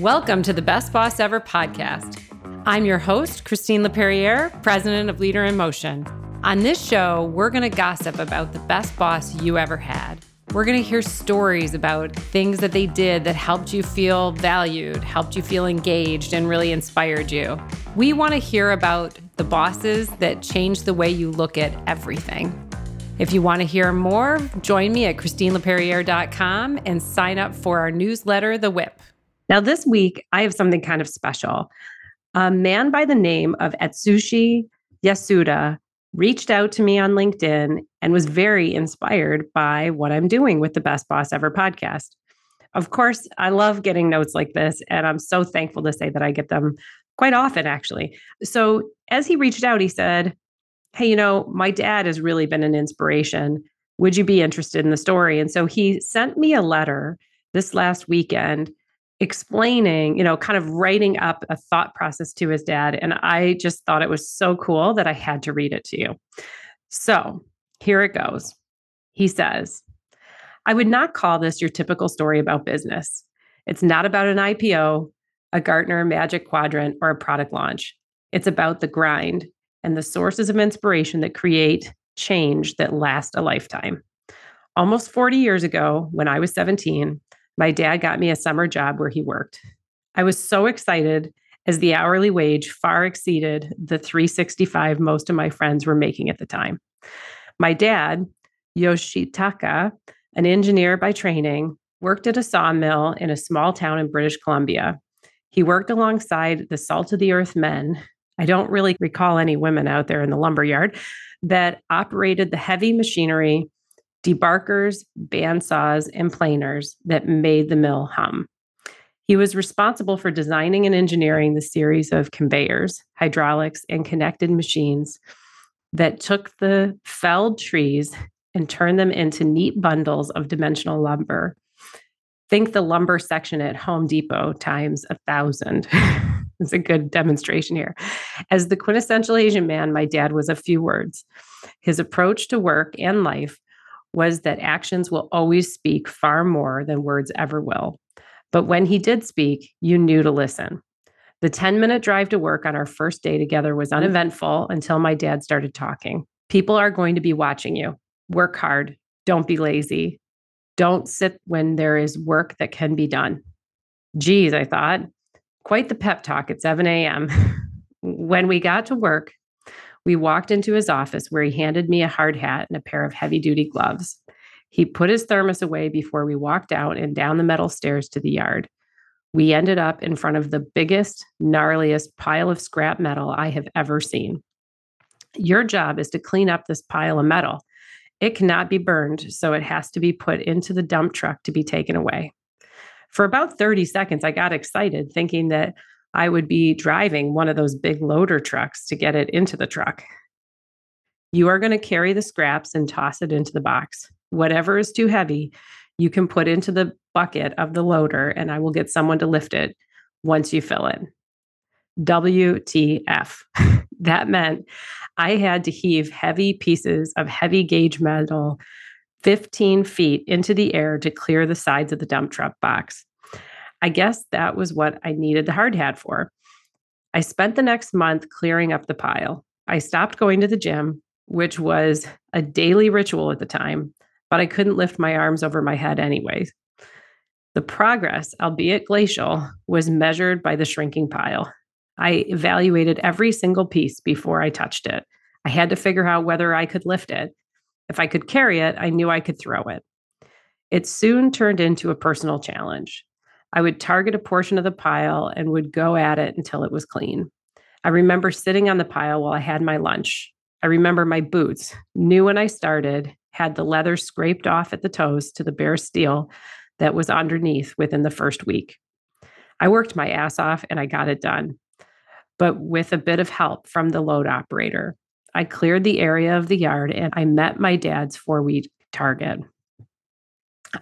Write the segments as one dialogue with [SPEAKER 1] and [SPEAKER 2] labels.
[SPEAKER 1] Welcome to the Best Boss Ever podcast. I'm your host, Christine Laperriere, president of Leader in Motion. On this show, we're going to gossip about the best boss you ever had. We're going to hear stories about things that they did that helped you feel valued, helped you feel engaged, and really inspired you. We want to hear about the bosses that changed the way you look at everything. If you want to hear more, join me at ChristineLaperriere.com and sign up for our newsletter, The Whip. Now, this week, I have something kind of special. A man by the name of Atsushi Yasuda reached out to me on LinkedIn and was very inspired by what I'm doing with the Best Boss Ever podcast. Of course, I love getting notes like this, and I'm so thankful to say that I get them quite often, actually. So, as he reached out, he said, Hey, you know, my dad has really been an inspiration. Would you be interested in the story? And so he sent me a letter this last weekend explaining, you know, kind of writing up a thought process to his dad. And I just thought it was so cool that I had to read it to you. So here it goes. He says, I would not call this your typical story about business. It's not about an IPO, a Gartner Magic Quadrant, or a product launch. It's about the grind and the sources of inspiration that create change that last a lifetime. Almost 40 years ago, when I was 17, my dad got me a summer job where he worked. I was so excited as the hourly wage far exceeded the 365 most of my friends were making at the time. My dad, Yoshitaka, an engineer by training, worked at a sawmill in a small town in British Columbia. He worked alongside the salt of the earth men. I don't really recall any women out there in the lumber yard that operated the heavy machinery debarkers, bandsaws, and planers that made the mill hum. He was responsible for designing and engineering the series of conveyors, hydraulics, and connected machines that took the felled trees and turned them into neat bundles of dimensional lumber. Think the lumber section at Home Depot times a thousand. it's a good demonstration here. As the quintessential Asian man, my dad was a few words. His approach to work and life was that actions will always speak far more than words ever will. But when he did speak, you knew to listen. The 10 minute drive to work on our first day together was uneventful until my dad started talking. People are going to be watching you. Work hard. Don't be lazy. Don't sit when there is work that can be done. Geez, I thought, quite the pep talk at 7 a.m. when we got to work, we walked into his office where he handed me a hard hat and a pair of heavy duty gloves. He put his thermos away before we walked out and down the metal stairs to the yard. We ended up in front of the biggest, gnarliest pile of scrap metal I have ever seen. Your job is to clean up this pile of metal. It cannot be burned, so it has to be put into the dump truck to be taken away. For about 30 seconds, I got excited, thinking that I would be driving one of those big loader trucks to get it into the truck. You are going to carry the scraps and toss it into the box. Whatever is too heavy, you can put into the bucket of the loader, and I will get someone to lift it once you fill it. WTF. that meant I had to heave heavy pieces of heavy gauge metal 15 feet into the air to clear the sides of the dump truck box. I guess that was what I needed the hard hat for. I spent the next month clearing up the pile. I stopped going to the gym, which was a daily ritual at the time, but I couldn't lift my arms over my head anyways. The progress, albeit glacial, was measured by the shrinking pile. I evaluated every single piece before I touched it. I had to figure out whether I could lift it. If I could carry it, I knew I could throw it. It soon turned into a personal challenge. I would target a portion of the pile and would go at it until it was clean. I remember sitting on the pile while I had my lunch. I remember my boots, new when I started, had the leather scraped off at the toes to the bare steel that was underneath within the first week. I worked my ass off and I got it done, but with a bit of help from the load operator. I cleared the area of the yard and I met my dad's four week target.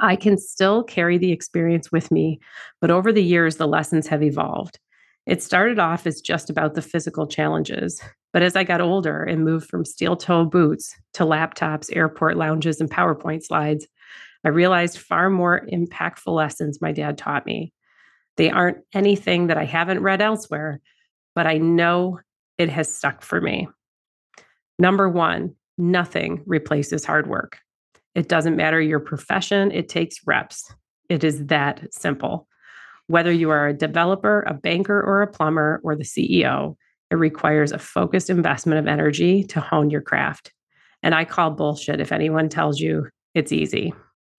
[SPEAKER 1] I can still carry the experience with me, but over the years, the lessons have evolved. It started off as just about the physical challenges, but as I got older and moved from steel toe boots to laptops, airport lounges, and PowerPoint slides, I realized far more impactful lessons my dad taught me. They aren't anything that I haven't read elsewhere, but I know it has stuck for me. Number one, nothing replaces hard work. It doesn't matter your profession, it takes reps. It is that simple. Whether you are a developer, a banker, or a plumber, or the CEO, it requires a focused investment of energy to hone your craft. And I call bullshit if anyone tells you it's easy.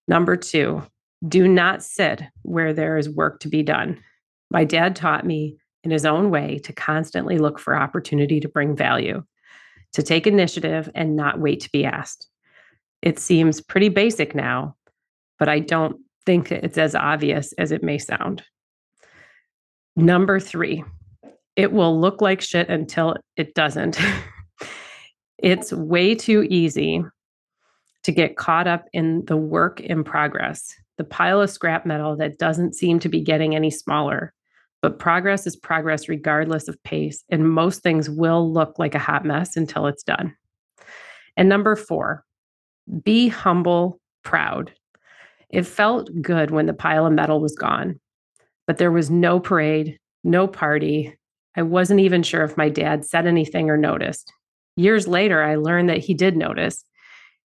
[SPEAKER 1] Number two, do not sit where there is work to be done. My dad taught me in his own way to constantly look for opportunity to bring value, to take initiative and not wait to be asked. It seems pretty basic now, but I don't think it's as obvious as it may sound. Number three, it will look like shit until it doesn't. it's way too easy to get caught up in the work in progress, the pile of scrap metal that doesn't seem to be getting any smaller. But progress is progress regardless of pace, and most things will look like a hot mess until it's done. And number four, be humble, proud. It felt good when the pile of metal was gone, but there was no parade, no party. I wasn't even sure if my dad said anything or noticed. Years later, I learned that he did notice.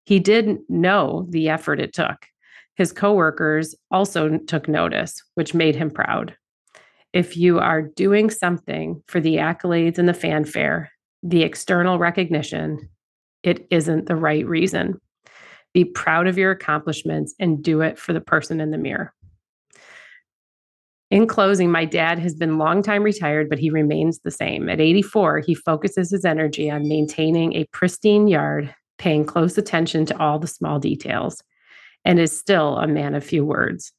[SPEAKER 1] He did know the effort it took. His coworkers also took notice, which made him proud. If you are doing something for the accolades and the fanfare, the external recognition, it isn't the right reason. Be proud of your accomplishments and do it for the person in the mirror. In closing, my dad has been long time retired, but he remains the same. At 84, he focuses his energy on maintaining a pristine yard, paying close attention to all the small details, and is still a man of few words.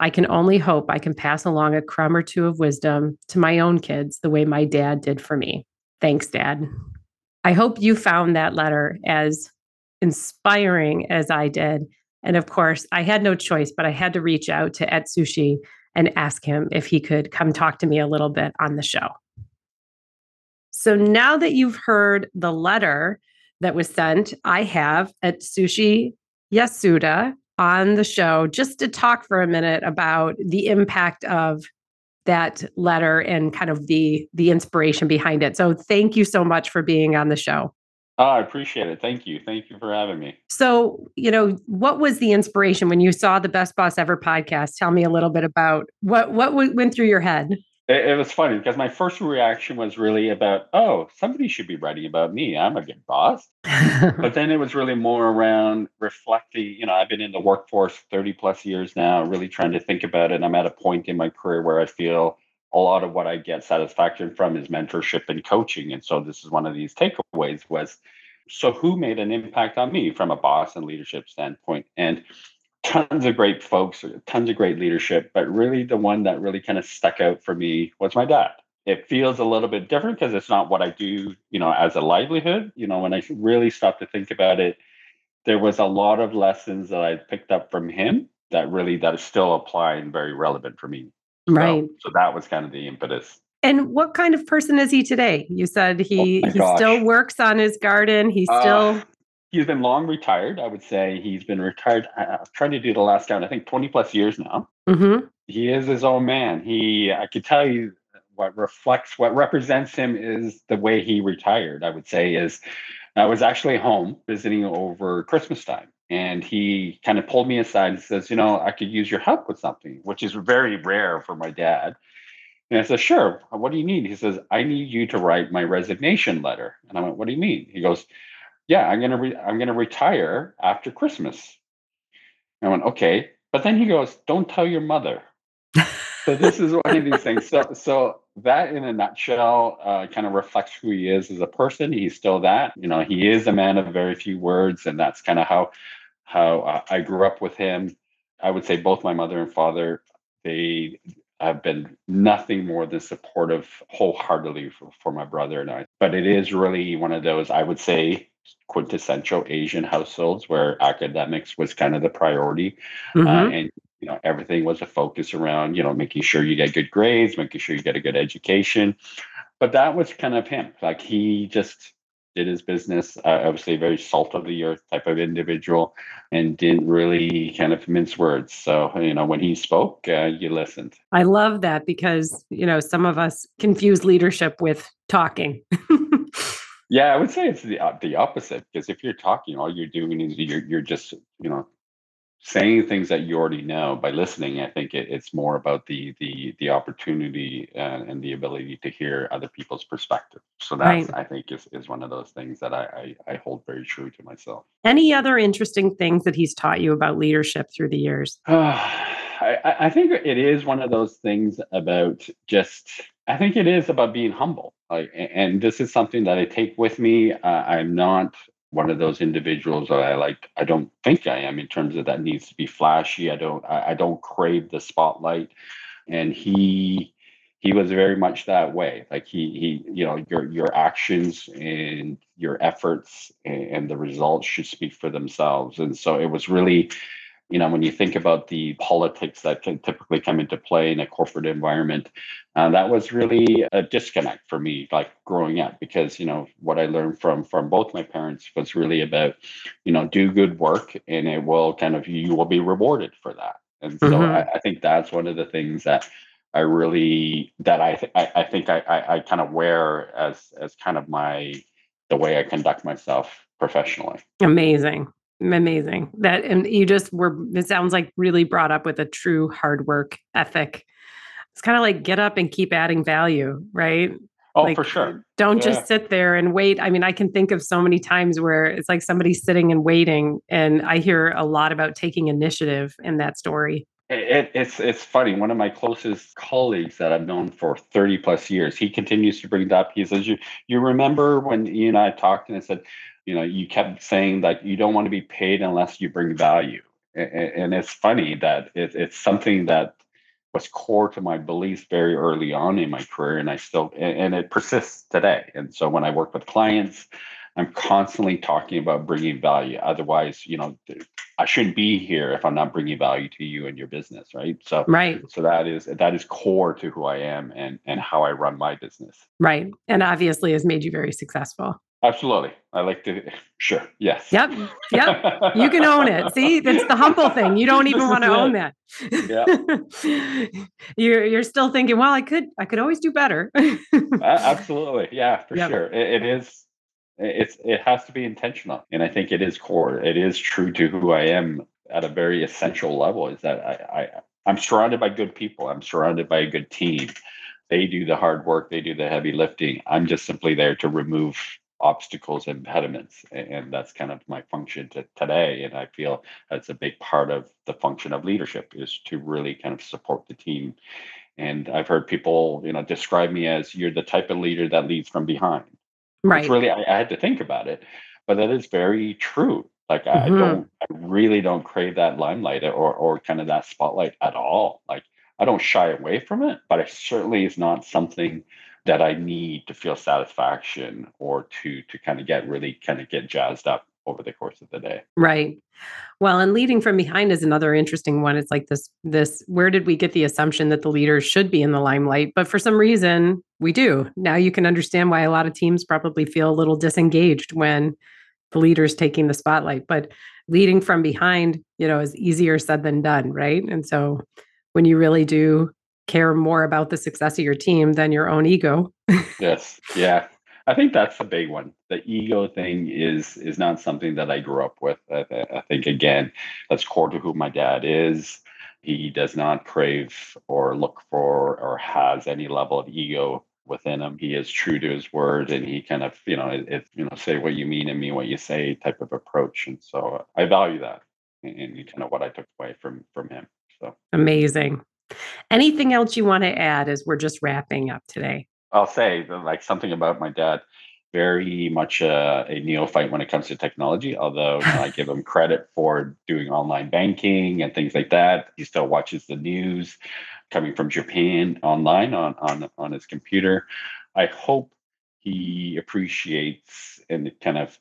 [SPEAKER 1] I can only hope I can pass along a crumb or two of wisdom to my own kids the way my dad did for me. Thanks, Dad. I hope you found that letter as inspiring as I did. And of course, I had no choice, but I had to reach out to Atsushi and ask him if he could come talk to me a little bit on the show. So now that you've heard the letter that was sent, I have Atsushi Yasuda on the show just to talk for a minute about the impact of that letter and kind of the the inspiration behind it. So thank you so much for being on the show.
[SPEAKER 2] Oh, I appreciate it. Thank you. Thank you for having me.
[SPEAKER 1] So, you know, what was the inspiration when you saw the Best Boss Ever podcast? Tell me a little bit about what what went through your head.
[SPEAKER 2] It, it was funny because my first reaction was really about, oh, somebody should be writing about me. I'm a good boss. but then it was really more around reflecting. You know, I've been in the workforce 30 plus years now, really trying to think about it. I'm at a point in my career where I feel a lot of what I get satisfaction from is mentorship and coaching. And so this is one of these takeaways was so who made an impact on me from a boss and leadership standpoint? And tons of great folks, tons of great leadership, but really the one that really kind of stuck out for me was my dad. It feels a little bit different because it's not what I do, you know, as a livelihood. You know, when I really stopped to think about it, there was a lot of lessons that I picked up from him that really that is still applying very relevant for me
[SPEAKER 1] Right.
[SPEAKER 2] So, so that was kind of the impetus.
[SPEAKER 1] And what kind of person is he today? You said he oh he gosh. still works on his garden. He's uh, still
[SPEAKER 2] he's been long retired. I would say he's been retired. Trying to do the last count. I think 20 plus years now.
[SPEAKER 1] Mm-hmm.
[SPEAKER 2] He is his own man. He I could tell you what reflects what represents him is the way he retired. I would say is I was actually home visiting over Christmas time and he kind of pulled me aside and says, "You know, I could use your help with something," which is very rare for my dad. And I said, "Sure. What do you need?" He says, "I need you to write my resignation letter." And I went, "What do you mean?" He goes, "Yeah, I'm gonna re- I'm gonna retire after Christmas." And I went, "Okay," but then he goes, "Don't tell your mother." so this is one of these things. So so that in a nutshell uh, kind of reflects who he is as a person. He's still that. You know, he is a man of very few words, and that's kind of how how I grew up with him. I would say both my mother and father, they have been nothing more than supportive wholeheartedly for, for my brother and I. But it is really one of those, I would say, quintessential Asian households where academics was kind of the priority. Uh, mm-hmm. Uh, and you know everything was a focus around you know making sure you get good grades making sure you get a good education but that was kind of him like he just did his business. Uh, obviously, very salt of the earth type of individual, and didn't really kind of mince words. So you know, when he spoke, uh, you listened.
[SPEAKER 1] I love that because you know some of us confuse leadership with talking.
[SPEAKER 2] yeah, I would say it's the uh, the opposite because if you're talking, all you're doing is you're you're just you know saying things that you already know by listening i think it, it's more about the the the opportunity and, and, the ability to hear other people's perspective. So that's right. i think is, is one of those things that I, I, I hold very true to myself.
[SPEAKER 1] Any other interesting things that he's taught you about leadership through the years?
[SPEAKER 2] I, I think it is one of those things about just i think it is about being humble. Like, and this is something that i take with me. Uh, i'm not one of those individuals that I like. I don't think I am in terms of that needs to be flashy. I don't. I, don't crave the spotlight, and he he was very much that way. Like he he you know your your actions and your efforts and the results should speak for themselves. And so it was really you know, when you think about the politics that can typically come into play in a corporate environment, uh, that was really a disconnect for me, like growing up, because you know what I learned from from both my parents was really about, you know, do good work and it will kind of you will be rewarded for that. And so mm-hmm. I, I, think that's one of the things that I really that I th- I, I, think I, I, I kind of wear as as kind of my the way I conduct myself professionally.
[SPEAKER 1] Amazing amazing that and you just were it sounds like really brought up with a true hard work ethic. It's kind of like get up and keep adding value right?
[SPEAKER 2] Oh
[SPEAKER 1] like,
[SPEAKER 2] for sure.
[SPEAKER 1] don't yeah. just sit there and wait. I mean i can think of so many times where it's like somebody's sitting and waiting and i hear a lot about taking initiative in that story
[SPEAKER 2] it, it's it's funny. One of my closest colleagues that I've known for thirty plus years, he continues to bring it up. He says, "You you remember when you and I talked and I said, you know you kept saying that you don't want to be paid unless you bring value and, it's funny that it, it's something that was core to my beliefs very early on in my career and i still and it persists today and so when i work with clients i'm constantly talking about bringing value otherwise you know i shouldn't be here if i'm not bringing value to you and your business right so
[SPEAKER 1] right
[SPEAKER 2] so that is that is core to who i am and and how i run my business
[SPEAKER 1] right and obviously has made you very successful
[SPEAKER 2] Absolutely. I like to, sure. Yes.
[SPEAKER 1] Yep. Yep. You can own it. See, that's the humble thing. You don't even want to own that. Yeah. you're, you're still thinking, well, I could, I could always do better.
[SPEAKER 2] Absolutely. Yeah, for yep. sure. It, it is, it's, it has to be intentional. And I think it is core. It is true to who I am at a very essential level is that I, I I'm surrounded by good people. I'm surrounded by a good team. They do the hard work. They do the heavy lifting. I'm just simply there to remove obstacles and impediments and that's kind of my function to today and i feel that's a big part of the function of leadership is to really kind of support the team and i've heard people you know describe me as you're the type of leader that leads from behind
[SPEAKER 1] right
[SPEAKER 2] Which really I, I, had to think about it but that is very true like mm-hmm. i don't i really don't crave that limelight or or kind of that spotlight at all like i don't shy away from it but it certainly is not something that I need to feel satisfaction or to to kind of get really kind of get jazzed up over the course of the day.
[SPEAKER 1] Right. Well, and leading from behind is another interesting one. It's like this this where did we get the assumption that the leaders should be in the limelight, but for some reason we do. Now you can understand why a lot of teams probably feel a little disengaged when the leader's taking the spotlight, but leading from behind, you know, is easier said than done, right? And so when you really do care more about the success of your team than your own ego.
[SPEAKER 2] yes. Yeah. I think that's the big one. The ego thing is is not something that I grew up with. I, I think again, that's core to who my dad is. He does not crave or look for or has any level of ego within him. He is true to his word, and he kind of you know it, it you know say what you mean and mean what you say type of approach. And so I value that, and, and kind of what I took away from from him. So
[SPEAKER 1] amazing. Anything else you want to add as we're just wrapping up today?
[SPEAKER 2] I'll say like something about my dad. Very much a, a neophyte when it comes to technology, although you know, I give him credit for doing online banking and things like that. He still watches the news coming from Japan online on, on, on his computer. I hope he appreciates and kind of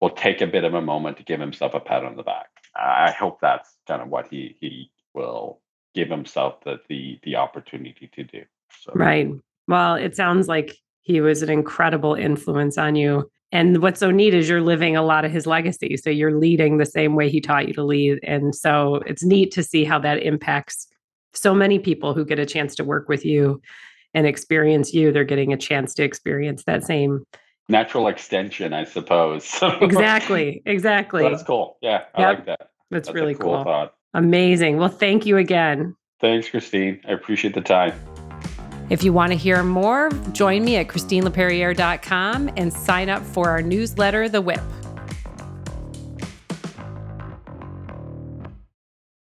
[SPEAKER 2] will take a bit of a moment to give himself a pat on the back. I hope that's kind of what he he will give himself the the the opportunity to do.
[SPEAKER 1] So. Right. Well, it sounds like he was an incredible influence on you. And what's so neat is you're living a lot of his legacy. So you're leading the same way he taught you to lead. And so it's neat to see how that impacts so many people who get a chance to work with you and experience you. They're getting a chance to experience that same
[SPEAKER 2] natural extension, I suppose.
[SPEAKER 1] exactly. Exactly.
[SPEAKER 2] That's cool. Yeah. I yep. like that.
[SPEAKER 1] That's, That's really cool. cool. Thought. Amazing. Well, thank you again.
[SPEAKER 2] Thanks, Christine. I appreciate the time.
[SPEAKER 1] If you want to hear more, join me at ChristineLaperriere.com and sign up for our newsletter, The Whip.